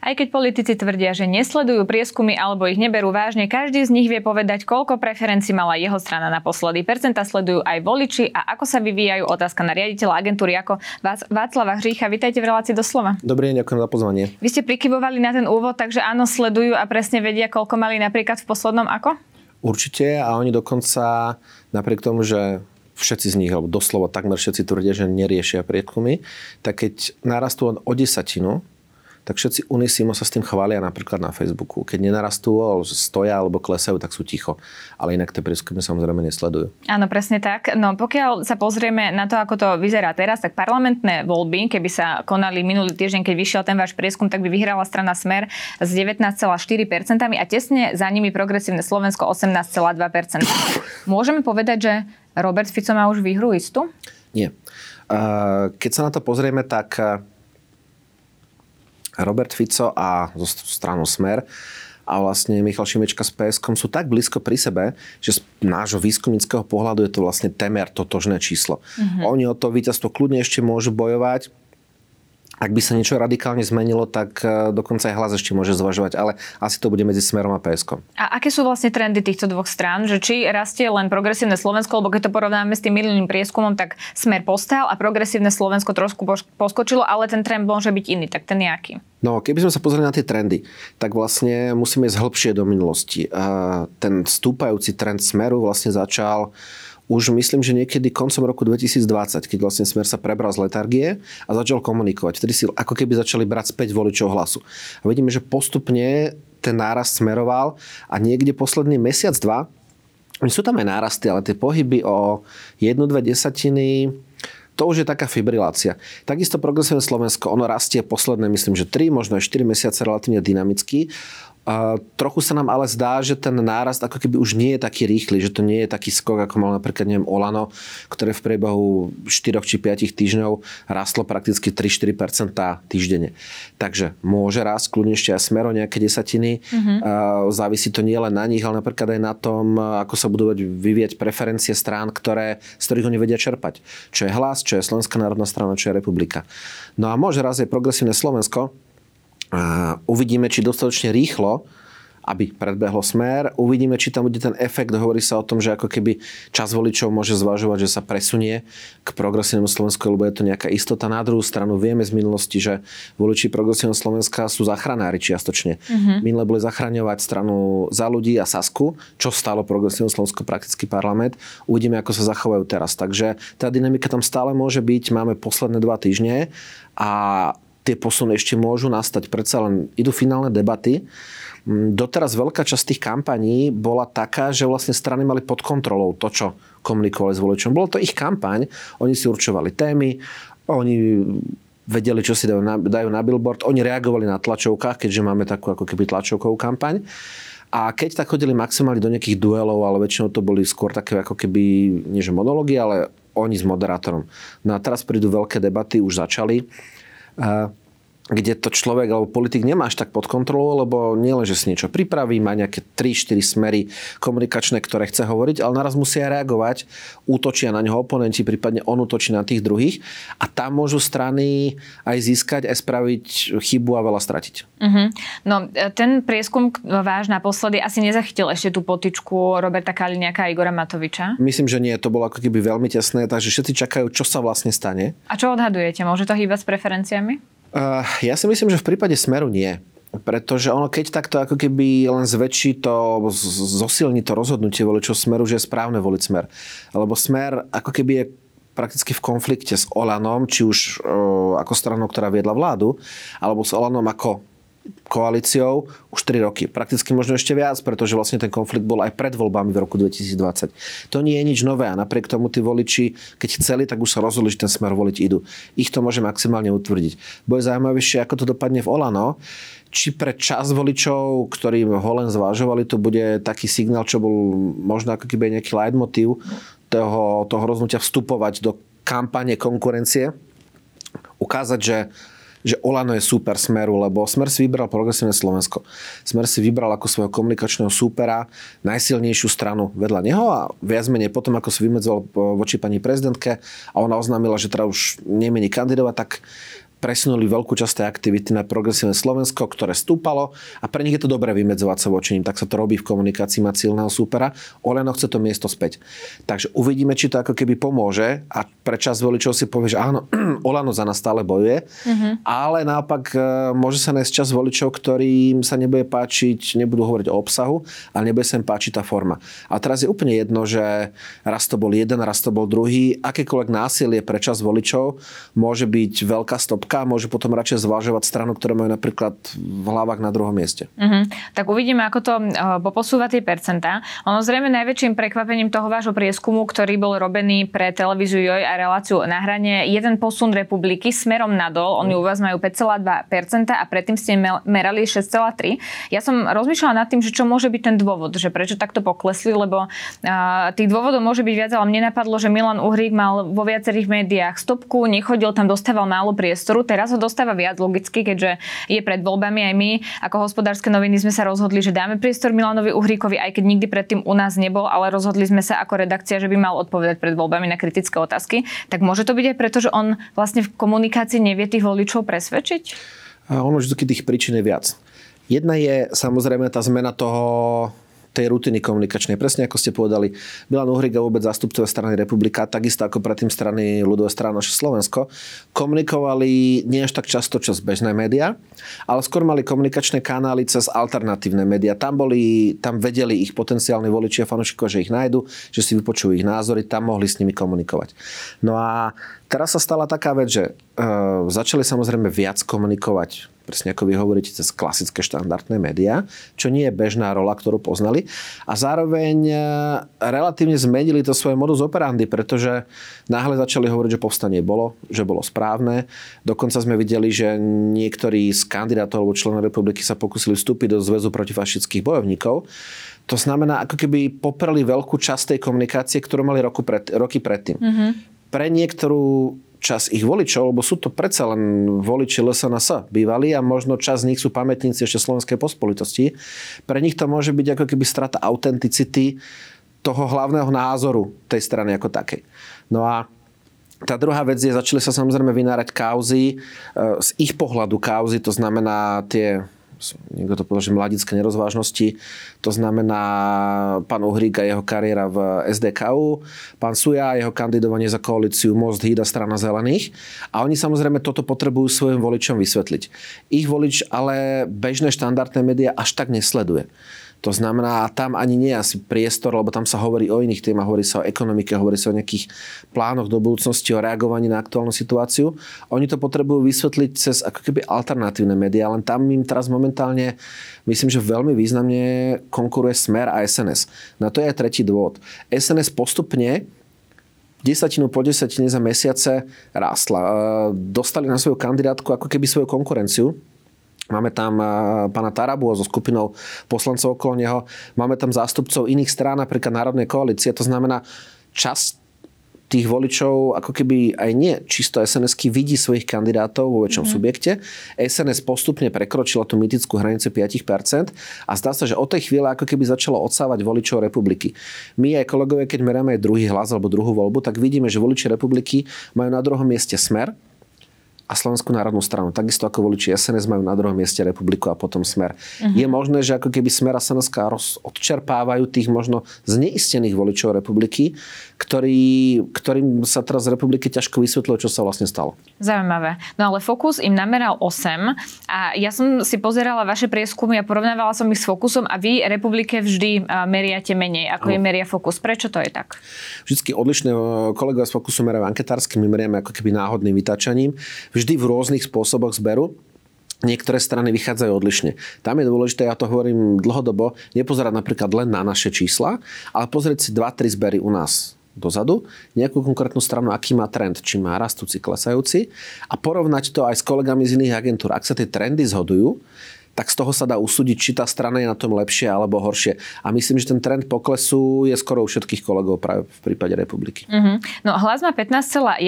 Aj keď politici tvrdia, že nesledujú prieskumy alebo ich neberú vážne, každý z nich vie povedať, koľko preferencií mala jeho strana naposledy. Percenta sledujú aj voliči a ako sa vyvíjajú otázka na riaditeľa agentúry ako Václava Hřícha. Vítajte v relácii doslova. Dobrý deň, ďakujem za pozvanie. Vy ste prikyvovali na ten úvod, takže áno, sledujú a presne vedia, koľko mali napríklad v poslednom ako? Určite a oni dokonca napriek tomu, že všetci z nich, alebo doslova takmer všetci tvrdia, že neriešia priekumy, tak keď narastú o desatinu, tak všetci Unisimo sa s tým chvália napríklad na Facebooku. Keď nenarastú, stoja alebo klesajú, tak sú ticho. Ale inak tie prieskumy samozrejme nesledujú. Áno, presne tak. No pokiaľ sa pozrieme na to, ako to vyzerá teraz, tak parlamentné voľby, keby sa konali minulý týždeň, keď vyšiel ten váš prieskum, tak by vyhrala strana Smer s 19,4% a tesne za nimi progresívne Slovensko 18,2%. Môžeme povedať, že Robert Fico má už výhru istú? Nie. Keď sa na to pozrieme, tak Robert Fico a zo stranu Smer a vlastne Michal Šimečka s PSK sú tak blízko pri sebe, že z nášho výskumnického pohľadu je to vlastne temer totožné číslo. Mm-hmm. Oni o to víťazstvo kľudne ešte môžu bojovať, ak by sa niečo radikálne zmenilo, tak e, dokonca aj hlas ešte môže zvažovať, ale asi to bude medzi Smerom a PSK. A aké sú vlastne trendy týchto dvoch strán? Že či rastie len progresívne Slovensko, lebo keď to porovnáme s tým minulým prieskumom, tak Smer postal a progresívne Slovensko trošku poskočilo, ale ten trend môže byť iný. Tak ten nejaký? No, keby sme sa pozreli na tie trendy, tak vlastne musíme ísť hĺbšie do minulosti. A ten stúpajúci trend Smeru vlastne začal už myslím, že niekedy koncom roku 2020, keď vlastne Smer sa prebral z letargie a začal komunikovať. Vtedy si ako keby začali brať späť voličov hlasu. A vidíme, že postupne ten nárast smeroval a niekde posledný mesiac, dva, sú tam aj nárasty, ale tie pohyby o jednu, dve desatiny, to už je taká fibrilácia. Takisto progresívne Slovensko, ono rastie posledné, myslím, že 3, možno aj 4 mesiace relatívne dynamicky. Trochu sa nám ale zdá, že ten nárast ako keby už nie je taký rýchly, že to nie je taký skok, ako mal napríklad neviem, Olano, ktoré v priebehu 4 či 5 týždňov rastlo prakticky 3-4% týždenne. Takže môže rásť kľudne ešte aj smero nejaké desatiny. Mm-hmm. Závisí to nie len na nich, ale napríklad aj na tom, ako sa budú vyvieť preferencie strán, ktoré, z ktorých oni vedia čerpať. Čo je hlas, čo je Slovenská národná strana, čo je republika. No a môže raz aj progresívne Slovensko, uvidíme, či dostatočne rýchlo aby predbehlo smer. Uvidíme, či tam bude ten efekt. Hovorí sa o tom, že ako keby čas voličov môže zvažovať, že sa presunie k progresívnemu Slovensku, lebo je to nejaká istota. Na druhú stranu vieme z minulosti, že voliči progresívneho Slovenska sú zachranári čiastočne. Mm-hmm. Minule boli zachraňovať stranu za ľudí a Sasku, čo stalo progresívne Slovensko prakticky parlament. Uvidíme, ako sa zachovajú teraz. Takže tá dynamika tam stále môže byť. Máme posledné dva týždne a tie posuny ešte môžu nastať. Predsa len idú finálne debaty. Mm, doteraz veľká časť tých kampaní bola taká, že vlastne strany mali pod kontrolou to, čo komunikovali s voličom. Bolo to ich kampaň, oni si určovali témy, oni vedeli, čo si dajú na, dajú na billboard, oni reagovali na tlačovkách, keďže máme takú ako keby tlačovkovú kampaň. A keď tak chodili maximálne do nejakých duelov, ale väčšinou to boli skôr také ako keby, nie že monológy, ale oni s moderátorom. No a teraz prídu veľké debaty, už začali Uh, kde to človek alebo politik nemá až tak pod kontrolou, lebo nielen, že si niečo pripraví, má nejaké 3-4 smery komunikačné, ktoré chce hovoriť, ale naraz musia reagovať, útočia na neho oponenti, prípadne on útočí na tých druhých a tam môžu strany aj získať, aj spraviť chybu a veľa stratiť. Uh-huh. No, ten prieskum váš naposledy asi nezachytil ešte tú potičku Roberta Kaliňaka a Igora Matoviča? Myslím, že nie, to bolo ako keby veľmi tesné, takže všetci čakajú, čo sa vlastne stane. A čo odhadujete? Môže to hýbať s preferenciami? Uh, ja si myslím, že v prípade Smeru nie. Pretože ono keď takto ako keby len zväčší to, zosilní to rozhodnutie voličov Smeru, že je správne voliť Smer. Lebo Smer ako keby je prakticky v konflikte s Olanom, či už uh, ako stranou, ktorá viedla vládu, alebo s Olanom ako koalíciou už 3 roky. Prakticky možno ešte viac, pretože vlastne ten konflikt bol aj pred voľbami v roku 2020. To nie je nič nové a napriek tomu tí voliči, keď chceli, tak už sa rozhodli, že ten smer voliť idú. Ich to môže maximálne utvrdiť. Bude zaujímavejšie, ako to dopadne v Olano, či pre čas voličov, ktorí ho len zvážovali, to bude taký signál, čo bol možno ako keby nejaký leitmotív toho, toho rozhodnutia vstupovať do kampane konkurencie. Ukázať, že že Olano je super Smeru, lebo Smer si vybral progresívne Slovensko. Smer si vybral ako svojho komunikačného súpera najsilnejšiu stranu vedľa neho a viac menej potom, ako sa vymedzoval voči pani prezidentke a ona oznámila, že teda už nemení kandidovať, tak presunuli veľkú časť tej aktivity na progresívne Slovensko, ktoré stúpalo a pre nich je to dobré vymedzovať sa voči ním. Tak sa to robí v komunikácii mať silného súpera. Oleno chce to miesto späť. Takže uvidíme, či to ako keby pomôže a pre čas voličov si povie, že áno, Olano za nás stále bojuje, mm-hmm. ale naopak e, môže sa nájsť čas voličov, ktorým sa nebude páčiť, nebudú hovoriť o obsahu, ale nebude sa im páčiť tá forma. A teraz je úplne jedno, že raz to bol jeden, raz to bol druhý. Akékoľvek násilie pre čas voličov môže byť veľká stopka a môže potom radšej zvažovať stranu, ktoré majú napríklad v hlavách na druhom mieste. Uh-huh. Tak uvidíme, ako to uh, poposúva tie percentá. Ono zrejme najväčším prekvapením toho vášho prieskumu, ktorý bol robený pre televíziu Joj a reláciu na hrane, jeden posun republiky smerom nadol. Oni u vás majú 5,2% a predtým ste merali 6,3%. Ja som rozmýšľala nad tým, že čo môže byť ten dôvod, že prečo takto poklesli, lebo uh, tých dôvodov môže byť viac, ale mne napadlo, že Milan Uhrík mal vo viacerých médiách stopku, nechodil tam, dostával málo priestoru podporu. Teraz ho dostáva viac logicky, keďže je pred voľbami aj my ako hospodárske noviny sme sa rozhodli, že dáme priestor Milanovi Uhríkovi, aj keď nikdy predtým u nás nebol, ale rozhodli sme sa ako redakcia, že by mal odpovedať pred voľbami na kritické otázky. Tak môže to byť aj preto, že on vlastne v komunikácii nevie tých voličov presvedčiť? A ono vždy tých príčin je viac. Jedna je samozrejme tá zmena toho tej rutiny komunikačnej. Presne ako ste povedali, Milan Uhrik a vôbec zástupcové strany Republika, takisto ako predtým strany ľudové strany naše Slovensko, komunikovali nie až tak často, z bežné médiá, ale skôr mali komunikačné kanály cez alternatívne médiá. Tam, boli, tam vedeli ich potenciálni voliči a fanúšikovia, že ich nájdu, že si vypočujú ich názory, tam mohli s nimi komunikovať. No a teraz sa stala taká vec, že uh, začali samozrejme viac komunikovať presne ako vy hovoríte, cez klasické štandardné médiá, čo nie je bežná rola, ktorú poznali. A zároveň e, relatívne zmenili to svoje modus operandi, pretože náhle začali hovoriť, že povstanie bolo, že bolo správne. Dokonca sme videli, že niektorí z kandidátov alebo členov republiky sa pokusili vstúpiť do zväzu protifašických bojovníkov. To znamená, ako keby popreli veľkú časť tej komunikácie, ktorú mali roku pred, roky predtým. Mm-hmm. Pre niektorú čas ich voličov, lebo sú to predsa len voliči LSNS bývali a možno čas z nich sú pamätníci ešte slovenskej pospolitosti. Pre nich to môže byť ako keby strata autenticity toho hlavného názoru tej strany ako takej. No a tá druhá vec je, začali sa samozrejme vynárať kauzy, e, z ich pohľadu kauzy, to znamená tie niekto to povedal, že mladické nerozvážnosti. To znamená pán Uhrík a jeho kariéra v SDKU, pán Suja a jeho kandidovanie za koalíciu Most Hída strana zelených. A oni samozrejme toto potrebujú svojim voličom vysvetliť. Ich volič ale bežné štandardné médiá až tak nesleduje. To znamená, tam ani nie je asi priestor, lebo tam sa hovorí o iných témach, hovorí sa o ekonomike, hovorí sa o nejakých plánoch do budúcnosti, o reagovaní na aktuálnu situáciu. Oni to potrebujú vysvetliť cez ako keby alternatívne médiá, len tam im teraz momentálne myslím, že veľmi významne konkuruje Smer a SNS. Na to je aj tretí dôvod. SNS postupne desatinu po desatine za mesiace rástla. Dostali na svoju kandidátku ako keby svoju konkurenciu, Máme tam eh, pána Tarabu so skupinou poslancov okolo neho. Máme tam zástupcov iných strán, napríklad Národnej koalície. To znamená, čas tých voličov ako keby aj nie čisto sns vidí svojich kandidátov vo väčšom mm-hmm. subjekte. SNS postupne prekročila tú mytickú hranicu 5% a zdá sa, že od tej chvíle ako keby začalo odsávať voličov republiky. My aj kolegovia, keď meráme aj druhý hlas alebo druhú voľbu, tak vidíme, že voliči republiky majú na druhom mieste smer, a Slovenskú národnú stranu. Takisto ako voliči SNS majú na druhom mieste republiku a potom smer. Uh-huh. Je možné, že ako keby smer a SNS odčerpávajú tých možno zneistených voličov republiky, ktorý, ktorým sa teraz z republiky ťažko vysvetlilo, čo sa vlastne stalo. Zaujímavé. No ale Fokus im nameral 8 a ja som si pozerala vaše prieskumy a porovnávala som ich s Fokusom a vy republike vždy meriate menej, ako uh-huh. je meria Fokus. Prečo to je tak? Vždycky odlišné kolegovia z Fokusu merajú anketársky, my meriame ako keby náhodným vytačaním vždy v rôznych spôsoboch zberu. Niektoré strany vychádzajú odlišne. Tam je dôležité, ja to hovorím dlhodobo, nepozerať napríklad len na naše čísla, ale pozrieť si 2-3 zbery u nás dozadu, nejakú konkrétnu stranu, aký má trend, či má rastúci, klesajúci a porovnať to aj s kolegami z iných agentúr. Ak sa tie trendy zhodujú, tak z toho sa dá usúdiť, či tá strana je na tom lepšie alebo horšie. A myslím, že ten trend poklesu je skoro u všetkých kolegov práve v prípade republiky. Uh-huh. No hlas má 15,1%,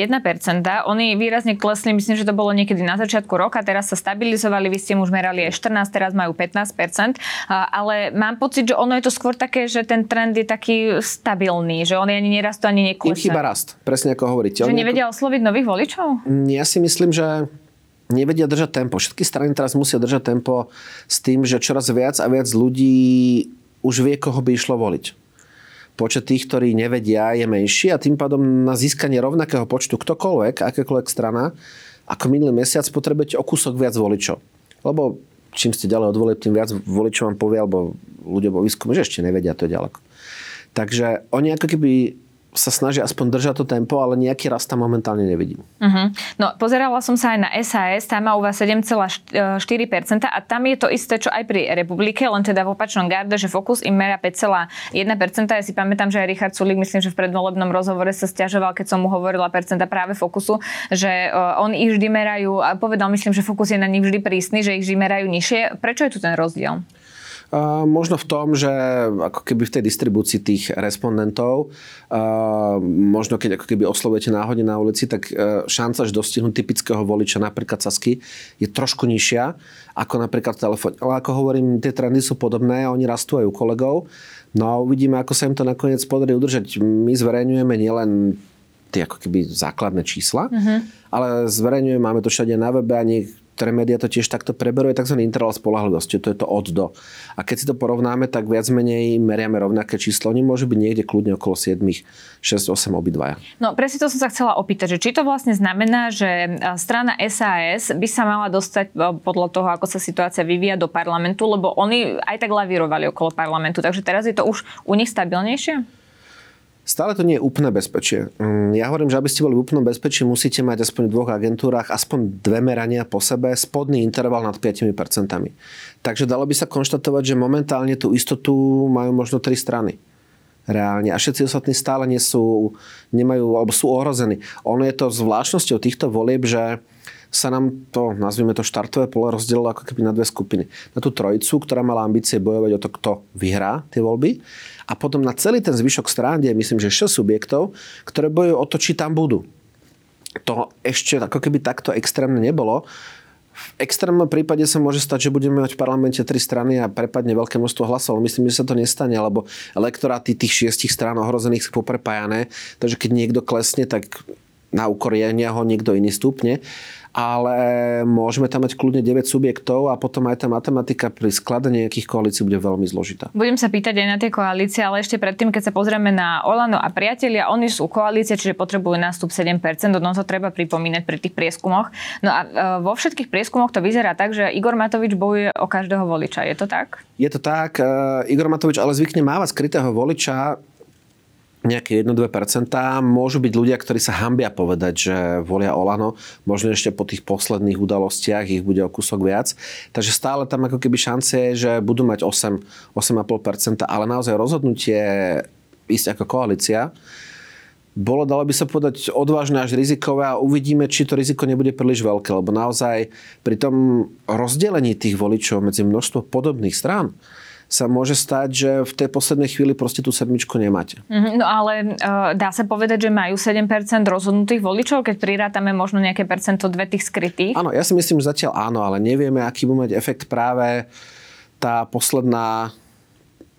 oni výrazne klesli, myslím, že to bolo niekedy na začiatku roka, teraz sa stabilizovali, vy ste už merali aj 14, teraz majú 15%, ale mám pocit, že ono je to skôr také, že ten trend je taký stabilný, že oni ani nerastú, ani neklesá. Im chýba rast, presne ako hovoríte. Že nevedia osloviť nových voličov? Ja si myslím, že nevedia držať tempo. Všetky strany teraz musia držať tempo s tým, že čoraz viac a viac ľudí už vie, koho by išlo voliť. Počet tých, ktorí nevedia, je menší a tým pádom na získanie rovnakého počtu ktokoľvek, akékoľvek strana, ako minulý mesiac potrebujete o kúsok viac voličov. Lebo čím ste ďalej od volieb, tým viac voličov vám povie, alebo ľudia vo výskume, že ešte nevedia, to je ďaleko. Takže oni ako keby sa snažia aspoň držať to tempo, ale nejaký rast tam momentálne nevidím. Uh-huh. No, pozerala som sa aj na SAS, tam má u vás 7,4% a tam je to isté, čo aj pri Republike, len teda v opačnom garde, že Focus im mera 5,1%. Ja si pamätám, že aj Richard Sulik, myslím, že v predvolebnom rozhovore sa stiažoval, keď som mu hovorila percenta práve Focusu, že uh, oni ich vždy merajú, a povedal, myslím, že Focus je na nich vždy prísny, že ich vždy merajú nižšie. Prečo je tu ten rozdiel? Možno v tom, že ako keby v tej distribúcii tých respondentov, možno keď ako keby oslovujete náhodne na ulici, tak e, šanca, že dostihnúť typického voliča, napríklad Sasky, je trošku nižšia ako napríklad telefón. Ale ako hovorím, tie trendy sú podobné a oni rastú aj u kolegov. No a uvidíme, ako sa im to nakoniec podarí udržať. My zverejňujeme nielen tie ako keby základné čísla, uh-huh. ale zverejňujeme, máme to všade na webe a niek- ktoré médiá to tiež takto preberú, je tzv. interval spolahlivosti, to je to od do. A keď si to porovnáme, tak viac menej meriame rovnaké číslo. Oni môžu byť niekde kľudne okolo 7, 6, 8 obidvaja. No presne to som sa chcela opýtať, že či to vlastne znamená, že e, strana SAS by sa mala dostať e, podľa toho, ako sa situácia vyvíja do parlamentu, lebo oni aj tak lavírovali okolo parlamentu, takže teraz je to už u nich stabilnejšie? Stále to nie je úplné bezpečie. Mm, ja hovorím, že aby ste boli v úplnom bezpečí, musíte mať aspoň v dvoch agentúrach aspoň dve merania po sebe, spodný interval nad 5%. Takže dalo by sa konštatovať, že momentálne tú istotu majú možno tri strany reálne. A všetci ostatní stále nie sú, nemajú, alebo sú ohrození. Ono je to zvláštnosťou týchto volieb, že sa nám to, nazvime to štartové pole, rozdelilo ako keby na dve skupiny. Na tú trojicu, ktorá mala ambície bojovať o to, kto vyhrá tie voľby. A potom na celý ten zvyšok strán, kde je myslím, že 6 subjektov, ktoré bojujú o to, či tam budú. To ešte ako keby takto extrémne nebolo. V extrémnom prípade sa môže stať, že budeme mať v parlamente tri strany a prepadne veľké množstvo hlasov. Myslím, že sa to nestane, lebo elektoráty tých šiestich strán ohrozených sú poprepájané. Takže keď niekto klesne, tak na úkor ho niekto iný stupne ale môžeme tam mať kľudne 9 subjektov a potom aj tá matematika pri skladaní nejakých koalícií bude veľmi zložitá. Budem sa pýtať aj na tie koalície, ale ešte predtým, keď sa pozrieme na Olano a priatelia, oni sú koalície, čiže potrebujú nástup 7%, ono to treba pripomínať pri tých prieskumoch. No a e, vo všetkých prieskumoch to vyzerá tak, že Igor Matovič bojuje o každého voliča. Je to tak? Je to tak. E, Igor Matovič ale zvykne mávať skrytého voliča nejaké 1-2%. Môžu byť ľudia, ktorí sa hambia povedať, že volia Olano. Možno ešte po tých posledných udalostiach ich bude o kúsok viac. Takže stále tam ako keby šance je, že budú mať 8, 8,5%, ale naozaj rozhodnutie ísť ako koalícia bolo, dalo by sa povedať, odvážne až rizikové a uvidíme, či to riziko nebude príliš veľké, lebo naozaj pri tom rozdelení tých voličov medzi množstvo podobných strán, sa môže stať, že v tej poslednej chvíli proste tú sedmičku nemáte. Mm-hmm, no ale uh, dá sa povedať, že majú 7% rozhodnutých voličov, keď prirátame možno nejaké percento dve tých skrytých? Áno, ja si myslím, že zatiaľ áno, ale nevieme, aký bude mať efekt práve tá posledná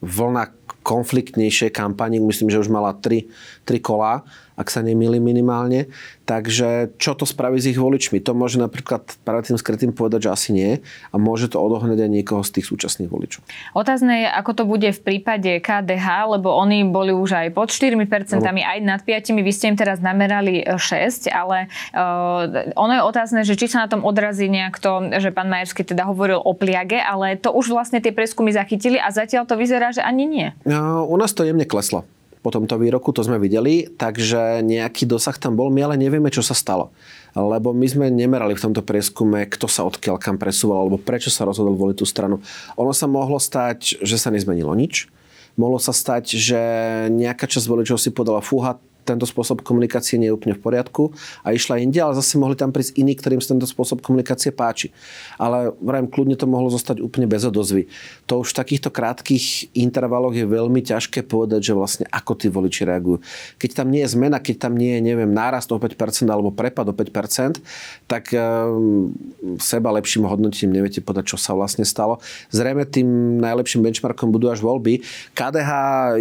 vlna konfliktnejšej kampani, myslím, že už mala tri, tri kola, ak sa nemýli minimálne. Takže čo to spraví s ich voličmi? To môže napríklad práve tým skrytým povedať, že asi nie a môže to odohnať aj niekoho z tých súčasných voličov. Otázne je, ako to bude v prípade KDH, lebo oni boli už aj pod 4%, no. aj nad 5%, vy ste im teraz namerali 6, e, ale uh, ono je otázne, že či sa na tom odrazí nejak to, že pán Majerský teda hovoril o pliage, ale to už vlastne tie preskumy zachytili a zatiaľ to vyzerá, že ani nie. No, u nás to jemne kleslo po tomto výroku, to sme videli, takže nejaký dosah tam bol, my ale nevieme, čo sa stalo. Lebo my sme nemerali v tomto prieskume, kto sa odkiaľ kam presúval, alebo prečo sa rozhodol voliť tú stranu. Ono sa mohlo stať, že sa nezmenilo nič. Mohlo sa stať, že nejaká časť voličov si podala fúha, tento spôsob komunikácie nie je úplne v poriadku a išla inde, ale zase mohli tam prísť iní, ktorým sa tento spôsob komunikácie páči. Ale vrajím, kľudne to mohlo zostať úplne bez odozvy. To už v takýchto krátkých intervaloch je veľmi ťažké povedať, že vlastne ako tí voliči reagujú. Keď tam nie je zmena, keď tam nie je, neviem, nárast o 5% alebo prepad o 5%, tak um, seba lepším hodnotím neviete povedať, čo sa vlastne stalo. Zrejme tým najlepším benchmarkom budú až voľby. KDH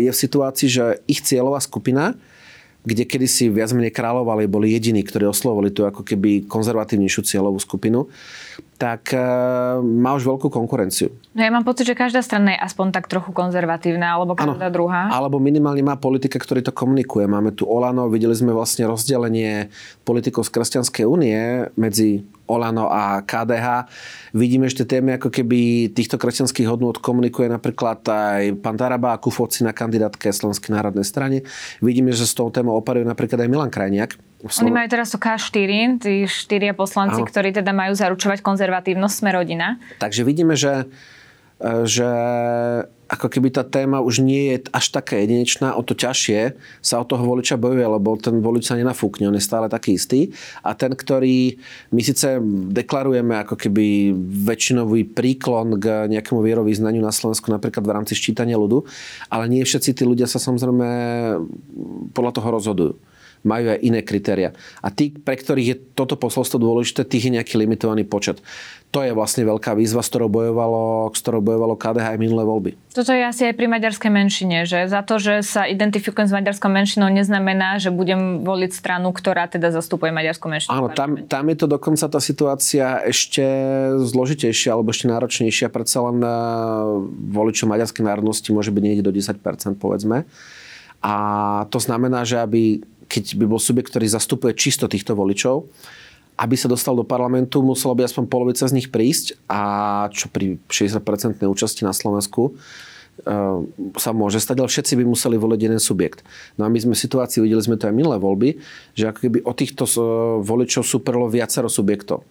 je v situácii, že ich cieľová skupina kde kedysi viac menej kráľovali, boli jediní, ktorí oslovovali tú ako keby konzervatívnejšiu cieľovú skupinu, tak e, má už veľkú konkurenciu. No ja mám pocit, že každá strana je aspoň tak trochu konzervatívna, alebo každá ano, druhá. Alebo minimálne má politika, ktorý to komunikuje. Máme tu Olano, videli sme vlastne rozdelenie politikov z Kresťanskej únie medzi Olano a KDH. Vidíme, tie témy ako keby týchto kresťanských hodnôt komunikuje napríklad aj pán Taraba a Kufoci na kandidátke Slovenskej národnej strane. Vidíme, že s tou témou operuje napríklad aj Milan Krajniak. Oni majú teraz to K4, tí štyria poslanci, ano. ktorí teda majú zaručovať konzervatívnosť sme rodina. Takže vidíme, že, že ako keby tá téma už nie je až taká jedinečná, o to ťažšie sa od toho voliča bojuje, lebo ten volič sa nenafúkne, on je stále taký istý. A ten, ktorý my síce deklarujeme ako keby väčšinový príklon k nejakému vierovýznaniu na Slovensku, napríklad v rámci ščítania ľudu, ale nie všetci tí ľudia sa samozrejme podľa toho rozhodujú majú aj iné kritéria. A tí, pre ktorých je toto posolstvo dôležité, tých je nejaký limitovaný počet. To je vlastne veľká výzva, s ktorou bojovalo, s ktorou bojovalo KDH aj minulé voľby. Toto je asi aj pri maďarskej menšine, že za to, že sa identifikujem s maďarskou menšinou, neznamená, že budem voliť stranu, ktorá teda zastupuje maďarskú menšinu. Áno, tam, tam je to dokonca tá situácia ešte zložitejšia alebo ešte náročnejšia. Predsa len eh, voličov maďarskej národnosti môže byť niekde do 10%, povedzme. A to znamená, že aby keď by bol subjekt, ktorý zastupuje čisto týchto voličov, aby sa dostal do parlamentu, muselo by aspoň polovica z nich prísť a čo pri 60% účasti na Slovensku uh, sa môže stať, ale všetci by museli voliť jeden subjekt. No a my sme v situácii, videli sme to aj minulé voľby, že ako keby od týchto uh, voličov superlo viacero subjektov.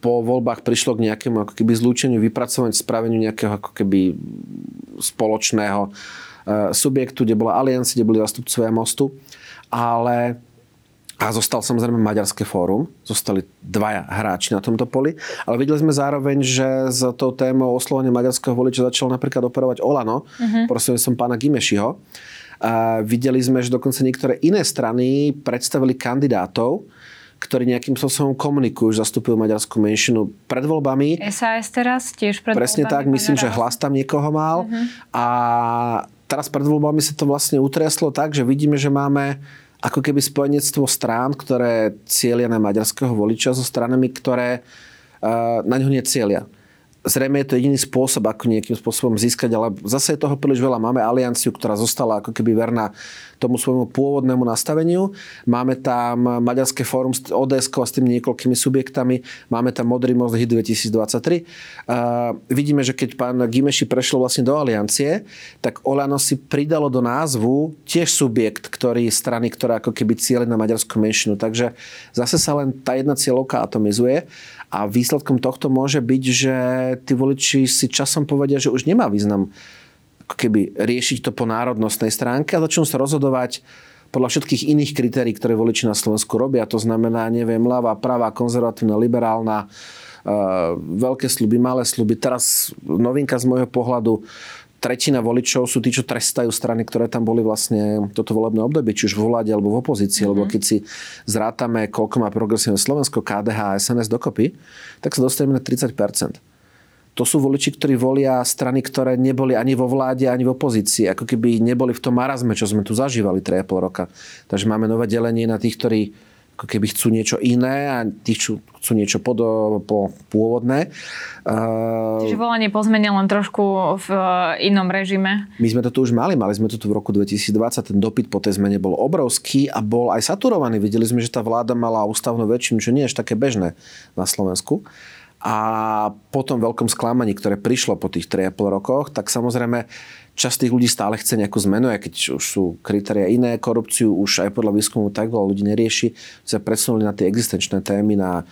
Po voľbách prišlo k nejakému ako keby zlúčeniu, vypracovaniu, spraveniu nejakého ako keby spoločného uh, subjektu, kde bola aliancia, kde boli zastupcovia mostu ale a zostal samozrejme Maďarské fórum, zostali dvaja hráči na tomto poli, ale videli sme zároveň, že s tou témou oslovenia maďarského voliča začal napríklad operovať Olano, uh-huh. prosím som pána Gimešiho. A videli sme, že dokonca niektoré iné strany predstavili kandidátov, ktorí nejakým spôsobom komunikujú, že zastupujú maďarskú menšinu pred voľbami. SAS teraz tiež pred Presne voľbami tak, myslím, že hlas tam niekoho mal. Uh-huh. A teraz pred voľbami sa to vlastne utriaslo tak, že vidíme, že máme ako keby spojenectvo strán, ktoré cieľia na maďarského voliča so stranami, ktoré uh, na ňo necielia zrejme je to jediný spôsob, ako nejakým spôsobom získať, ale zase je toho príliš veľa. Máme alianciu, ktorá zostala ako keby verná tomu svojmu pôvodnému nastaveniu. Máme tam Maďarské fórum s ods a s tými niekoľkými subjektami. Máme tam Modrý most HIT 2023. Uh, vidíme, že keď pán Gimeši prešiel vlastne do aliancie, tak Olano si pridalo do názvu tiež subjekt, ktorý strany, ktorá ako keby cieľe na maďarskú menšinu. Takže zase sa len tá jedna cieľovka atomizuje a výsledkom tohto môže byť, že tí voliči si časom povedia, že už nemá význam keby riešiť to po národnostnej stránke a začnú sa rozhodovať podľa všetkých iných kritérií, ktoré voliči na Slovensku robia. To znamená, neviem, ľavá, pravá, konzervatívna, liberálna, uh, veľké sluby, malé sluby. Teraz novinka z môjho pohľadu, tretina voličov sú tí, čo trestajú strany, ktoré tam boli vlastne toto volebné obdobie, či už vo vláde alebo v opozícii, mm-hmm. lebo keď si zrátame, koľko má progresívne Slovensko, KDH a SNS dokopy, tak sa dostaneme na 30%. To sú voliči, ktorí volia strany, ktoré neboli ani vo vláde, ani v opozícii. Ako keby neboli v tom marazme, čo sme tu zažívali 3,5 roka. Takže máme nové delenie na tých, ktorí ako keby chcú niečo iné a tí chcú, chcú niečo pod, po, pôvodné. Čiže volanie po zmene len trošku v e, inom režime? My sme to tu už mali, mali sme to tu v roku 2020, ten dopyt po tej zmene bol obrovský a bol aj saturovaný. Videli sme, že tá vláda mala ústavnú väčšinu, čo nie je až také bežné na Slovensku. A po tom veľkom sklamaní, ktoré prišlo po tých 3,5 rokoch, tak samozrejme časť tých ľudí stále chce nejakú zmenu, aj keď už sú kritéria iné, korupciu už aj podľa výskumu tak veľa ľudí nerieši, sa presunuli na tie existenčné témy, na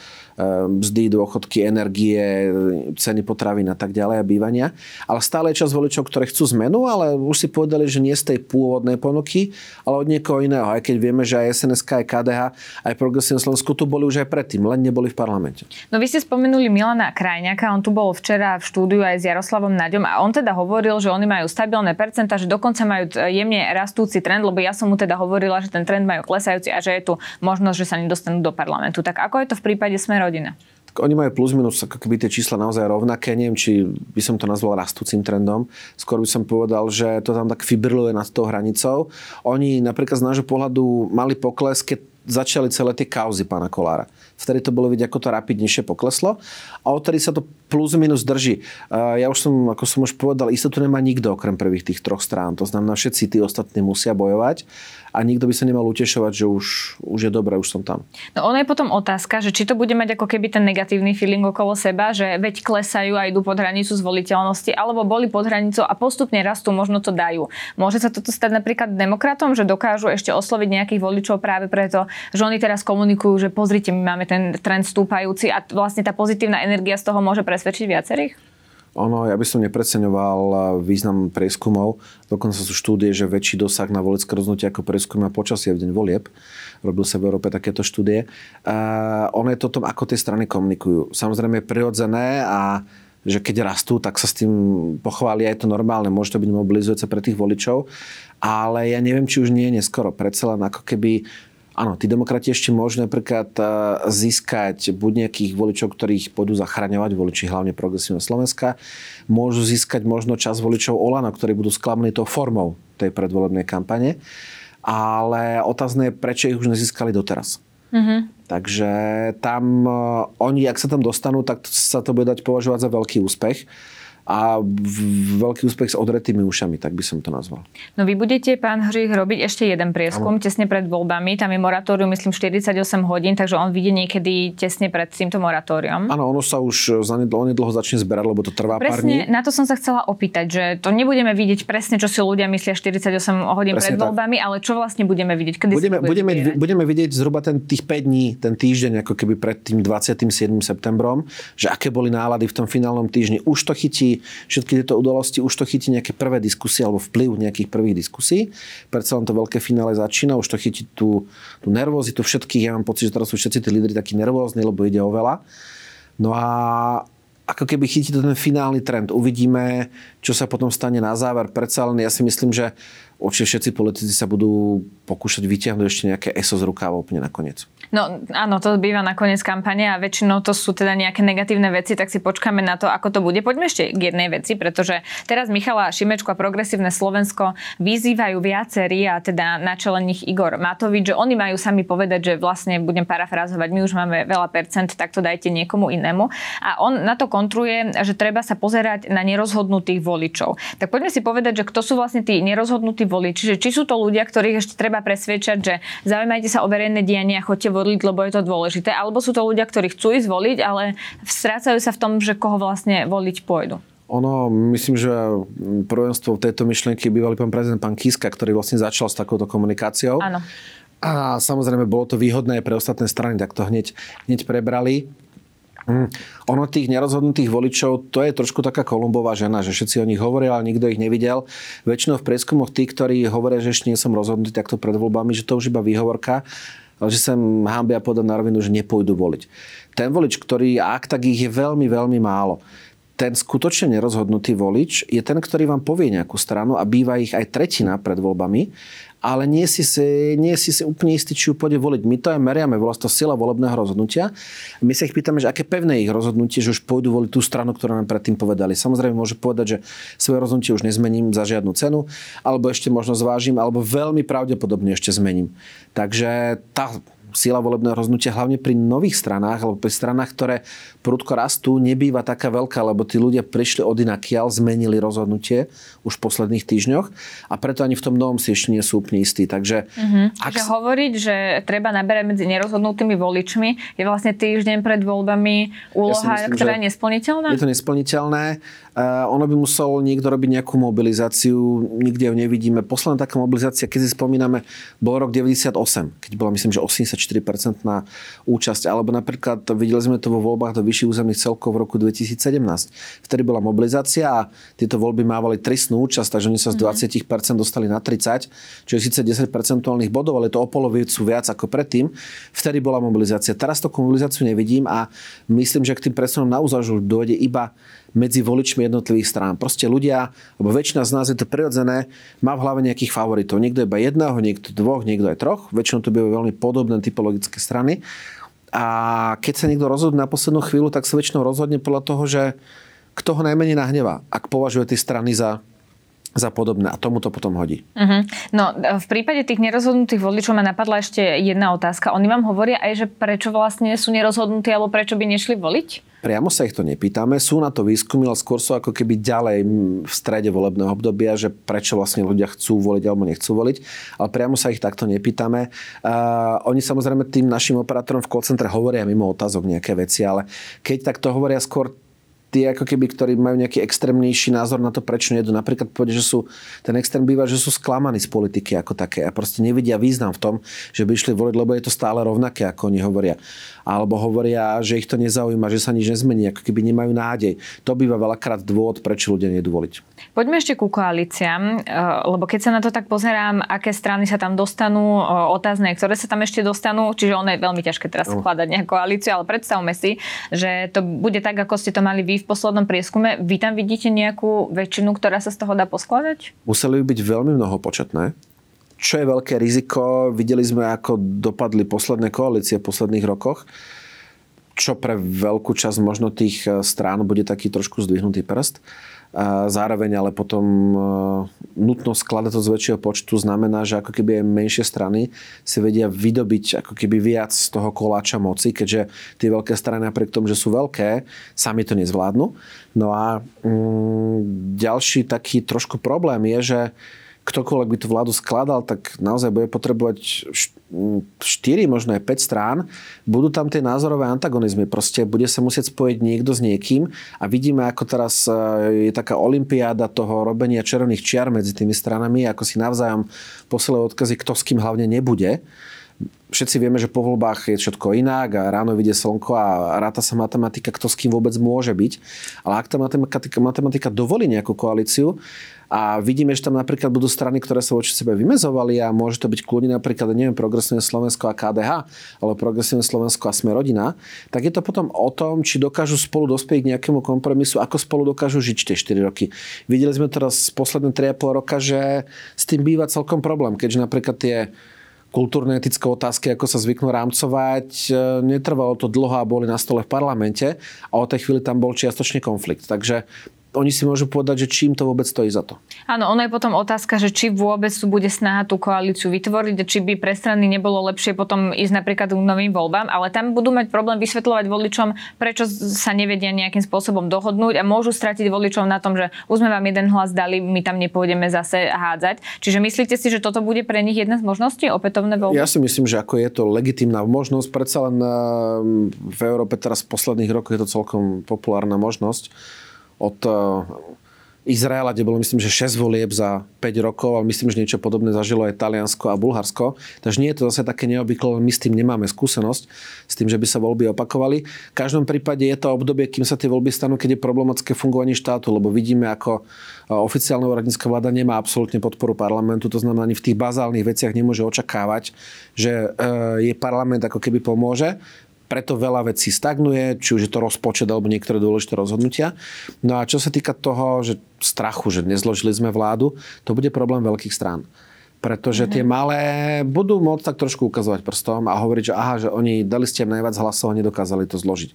mzdy, dôchodky, energie, ceny potravín a tak ďalej a bývania. Ale stále je čas voličov, ktoré chcú zmenu, ale už si povedali, že nie z tej pôvodnej ponuky, ale od niekoho iného. Aj keď vieme, že aj SNSK, aj KDH, aj Progresívne Slovensku tu boli už aj predtým, len neboli v parlamente. No vy ste spomenuli Milana Krajňaka, on tu bol včera v štúdiu aj s Jaroslavom Naďom a on teda hovoril, že oni majú stabilné percentá, že dokonca majú jemne rastúci trend, lebo ja som mu teda hovorila, že ten trend majú klesajúci a že je tu možnosť, že sa nedostanú do parlamentu. Tak ako je to v prípade Sme rodina? Tak oni majú plus minus ako keby tie čísla naozaj rovnaké. Neviem, či by som to nazval rastúcim trendom. Skôr by som povedal, že to tam tak fibriluje nad tou hranicou. Oni napríklad z nášho pohľadu mali pokles, keď začali celé tie kauzy pána Kolára. Vtedy to bolo vidieť, ako to rapidnejšie pokleslo a odtedy sa to plus minus drží. Ja už som, ako som už povedal, istotu nemá nikto okrem prvých tých troch strán. To znamená, všetci tí ostatní musia bojovať a nikto by sa nemal utešovať, že už, už je dobré, už som tam. No ono je potom otázka, že či to bude mať ako keby ten negatívny feeling okolo seba, že veď klesajú a idú pod hranicu zvoliteľnosti, alebo boli pod hranicou a postupne rastú, možno to dajú. Môže sa toto stať napríklad demokratom, že dokážu ešte osloviť nejakých voličov práve preto, že oni teraz komunikujú, že pozrite, my máme ten trend stúpajúci a vlastne tá pozitívna energia z toho môže presvedčiť viacerých? Ono, ja by som nepreceňoval význam prieskumov. Dokonca sú štúdie, že väčší dosah na volické rozhodnutie ako prieskum má počasie v deň volieb. Robil sa v Európe takéto štúdie. Uh, ono je to tom, ako tie strany komunikujú. Samozrejme je prirodzené a že keď rastú, tak sa s tým pochvália, je to normálne, môže to byť mobilizujúce pre tých voličov, ale ja neviem, či už nie je neskoro. Predsa len ako keby Áno, tí demokrati ešte môžu napríklad e, získať buď nejakých voličov, ktorých pôjdu zachraňovať, voliči hlavne progresívneho Slovenska, môžu získať možno čas voličov Olano, ktorí budú sklamní tou formou tej predvolebnej kampane. Ale otázne je, prečo ich už nezískali doteraz. Mm-hmm. Takže tam e, oni, ak sa tam dostanú, tak sa to bude dať považovať za veľký úspech a veľký úspech s odretými ušami, tak by som to nazval. No vy budete, pán Hřích, robiť ešte jeden prieskum ano. tesne pred voľbami. Tam je moratórium, myslím, 48 hodín, takže on vidie niekedy tesne pred týmto moratóriom. Áno, ono sa už zanedlho, onedlho začne zberať, lebo to trvá presne, pár dní. na to som sa chcela opýtať, že to nebudeme vidieť presne, čo si ľudia myslia 48 hodín presne pred voľbami, tak. ale čo vlastne budeme vidieť? Kedy budeme, budeme, budeme vidieť zhruba ten, tých 5 dní, ten týždeň, ako keby pred tým 27. septembrom, že aké boli nálady v tom finálnom týždni. Už to chytí všetky tieto udalosti, už to chytí nejaké prvé diskusie alebo vplyv nejakých prvých diskusí. Predsa len to veľké finále začína, už to chytí tú, tú nervózitu všetkých. Ja mám pocit, že teraz sú všetci tí lídry takí nervózni, lebo ide o veľa. No a ako keby chytí to ten finálny trend. Uvidíme, čo sa potom stane na záver. Predsa len ja si myslím, že určite všetci politici sa budú pokúšať vyťahnuť ešte nejaké ESO z rukáva úplne nakoniec. No áno, to býva nakoniec kampane a väčšinou to sú teda nejaké negatívne veci, tak si počkáme na to, ako to bude. Poďme ešte k jednej veci, pretože teraz Michala Šimečko a Progresívne Slovensko vyzývajú viacerí a teda na čele nich Igor Matovič, že oni majú sami povedať, že vlastne budem parafrázovať, my už máme veľa percent, tak to dajte niekomu inému. A on na to kontruje, že treba sa pozerať na nerozhodnutých voličov. Tak poďme si povedať, že kto sú vlastne tí nerozhodnutí voliči, že či sú to ľudia, ktorých ešte treba presvedčať, že zaujímajte sa o verejné dianie a chodte voliť, lebo je to dôležité, alebo sú to ľudia, ktorí chcú ísť voliť, ale strácajú sa v tom, že koho vlastne voliť pôjdu. Ono, myslím, že prvenstvo tejto myšlienky bývalý pán prezident, pán Kiska, ktorý vlastne začal s takouto komunikáciou. Áno. A samozrejme, bolo to výhodné pre ostatné strany, tak to hneď, hneď prebrali. Mm. Ono tých nerozhodnutých voličov, to je trošku taká Kolumbová žena, že všetci o nich hovoria, ale nikto ich nevidel. Väčšinou v prieskumoch tí, ktorí hovoria, že ešte nie som rozhodnutý takto pred voľbami, že to už iba výhovorka ale že sa hambia podať na rovinu, že nepôjdu voliť. Ten volič, ktorý, ak tak ich je veľmi, veľmi málo, ten skutočne nerozhodnutý volič je ten, ktorý vám povie nejakú stranu a býva ich aj tretina pred voľbami ale nie si si, nie si si úplne istý, či ju pôjde voliť. My to aj meriame, volá to sila volebného rozhodnutia. My sa ich pýtame, že aké pevné ich rozhodnutie, že už pôjdu voliť tú stranu, ktorú nám predtým povedali. Samozrejme môže povedať, že svoje rozhodnutie už nezmením za žiadnu cenu, alebo ešte možno zvážim, alebo veľmi pravdepodobne ešte zmením. Takže tá sila volebného rozhodnutia hlavne pri nových stranách alebo pri stranách, ktoré prudko rastú, nebýva taká veľká, lebo tí ľudia prišli od inakiaľ, zmenili rozhodnutie už v posledných týždňoch a preto ani v tom novom si ešte nie sú úplne istí. Takže mm-hmm. ak... že hovoriť, že treba naberať medzi nerozhodnutými voličmi, je vlastne týždeň pred voľbami úloha, ja myslím, ktorá je nesplniteľná? Je to nesplniteľné. Ono by muselo niekto robiť nejakú mobilizáciu, nikde ju nevidíme. Posledná taká mobilizácia, keď si spomíname, bol rok 98, keď bola myslím, že 84% na účasť. Alebo napríklad videli sme to vo voľbách do vyšších územných celkov v roku 2017. Vtedy bola mobilizácia a tieto voľby mávali tristnú účasť, takže oni sa z 20% mhm. dostali na 30, čo je síce 10 percentuálnych bodov, ale to o polovicu viac ako predtým. Vtedy bola mobilizácia. Teraz to mobilizáciu nevidím a myslím, že k tým presunom na úzažu dojde iba medzi voličmi jednotlivých strán. Proste ľudia, alebo väčšina z nás je to prirodzené, má v hlave nejakých favoritov. Niekto iba jedného, niekto dvoch, niekto aj troch. Väčšinou to bývajú veľmi podobné typologické strany. A keď sa niekto rozhodne na poslednú chvíľu, tak sa väčšinou rozhodne podľa toho, že kto ho najmenej nahnevá, ak považuje tie strany za za podobné a tomu to potom hodí. Uh-huh. No v prípade tých nerozhodnutých voličov ma napadla ešte jedna otázka. Oni vám hovoria aj, že prečo vlastne sú nerozhodnutí alebo prečo by nešli voliť? Priamo sa ich to nepýtame. Sú na to výskumy, ale skôr sú ako keby ďalej v strede volebného obdobia, že prečo vlastne ľudia chcú voliť alebo nechcú voliť. Ale priamo sa ich takto nepýtame. Uh, oni samozrejme tým našim operátorom v call hovoria mimo otázok nejaké veci, ale keď takto hovoria skôr tí ako keby, ktorí majú nejaký extrémnejší názor na to, prečo nejedú. Napríklad povedia, že sú, ten extrém býva, že sú sklamaní z politiky ako také a proste nevidia význam v tom, že by išli voliť, lebo je to stále rovnaké, ako oni hovoria. Alebo hovoria, že ich to nezaujíma, že sa nič nezmení, ako keby nemajú nádej. To býva veľakrát dôvod, prečo ľudia nejdú voliť. Poďme ešte ku koalíciám, eh, lebo keď sa na to tak pozerám, aké strany sa tam dostanú, eh, otázne, ktoré sa tam ešte dostanú, čiže ono je veľmi ťažké teraz skladať nejakú koalíciu, ale predstavme si, že to bude tak, ako ste to mali vy v poslednom prieskume. Vy tam vidíte nejakú väčšinu, ktorá sa z toho dá poskladať? Museli by byť veľmi mnohopočetné. Čo je veľké riziko? Videli sme, ako dopadli posledné koalície v posledných rokoch čo pre veľkú časť možno tých strán bude taký trošku zdvihnutý prst. Zároveň ale potom e, nutnosť skladať to z väčšieho počtu znamená, že ako keby aj menšie strany si vedia vydobiť ako keby viac z toho koláča moci, keďže tie veľké strany napriek tomu, že sú veľké, sami to nezvládnu. No a mm, ďalší taký trošku problém je, že ktokoľvek by tú vládu skladal, tak naozaj bude potrebovať 4, možno aj 5 strán. Budú tam tie názorové antagonizmy. Proste bude sa musieť spojiť niekto s niekým a vidíme, ako teraz e, je taká olimpiáda toho robenia červených čiar medzi tými stranami, ako si navzájom posielajú odkazy, kto s kým hlavne nebude všetci vieme, že po voľbách je všetko inak a ráno vidie slnko a ráta sa matematika, kto s kým vôbec môže byť. Ale ak tá matematika, matematika dovolí nejakú koalíciu a vidíme, že tam napríklad budú strany, ktoré sa voči sebe vymezovali a môže to byť kľudne napríklad, neviem, Progresívne Slovensko a KDH, ale Progresívne Slovensko a Sme rodina, tak je to potom o tom, či dokážu spolu dospieť k nejakému kompromisu, ako spolu dokážu žiť tie 4 roky. Videli sme teraz posledné 3,5 roka, že s tým býva celkom problém, keďže napríklad tie kultúrne-etické otázky, ako sa zvyknú rámcovať. E, netrvalo to dlho a boli na stole v parlamente a o tej chvíli tam bol čiastočný konflikt. Takže oni si môžu povedať, že čím to vôbec stojí za to. Áno, ono je potom otázka, že či vôbec tu bude snaha tú koalíciu vytvoriť, či by pre strany nebolo lepšie potom ísť napríklad k novým voľbám, ale tam budú mať problém vysvetľovať voličom, prečo sa nevedia nejakým spôsobom dohodnúť a môžu stratiť voličov na tom, že už sme vám jeden hlas dali, my tam nepôjdeme zase hádzať. Čiže myslíte si, že toto bude pre nich jedna z možností, opätovné voľby? Ja si myslím, že ako je to legitimná možnosť, predsa len eh, v Európe teraz v posledných rokoch je to celkom populárna možnosť od eh, Izraela, kde bolo myslím, že 6 volieb za 5 rokov, ale myslím, že niečo podobné zažilo aj Taliansko a Bulharsko. Takže nie je to zase také neobvyklé, my s tým nemáme skúsenosť, s tým, že by sa voľby opakovali. V každom prípade je to obdobie, kým sa tie voľby stanú, keď je problematické fungovanie štátu, lebo vidíme, ako eh, oficiálna úradnícka vláda nemá absolútne podporu parlamentu, to znamená, ani v tých bazálnych veciach nemôže očakávať, že eh, je parlament ako keby pomôže preto veľa vecí stagnuje, či už je to rozpočet alebo niektoré dôležité rozhodnutia. No a čo sa týka toho, že strachu, že nezložili sme vládu, to bude problém veľkých strán. Pretože tie mhm. malé budú môcť tak trošku ukazovať prstom a hovoriť, že aha, že oni dali ste najviac hlasov a nedokázali to zložiť.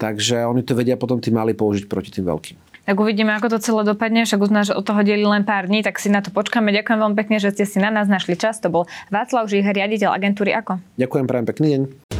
Takže oni to vedia potom tí mali použiť proti tým veľkým. Tak uvidíme, ako to celé dopadne, však uznáš, že od toho delí len pár dní, tak si na to počkáme. Ďakujem veľmi pekne, že ste si na nás našli čas. To bol Václav Žíher, riaditeľ agentúry AKO. Ďakujem, prajem pekný deň.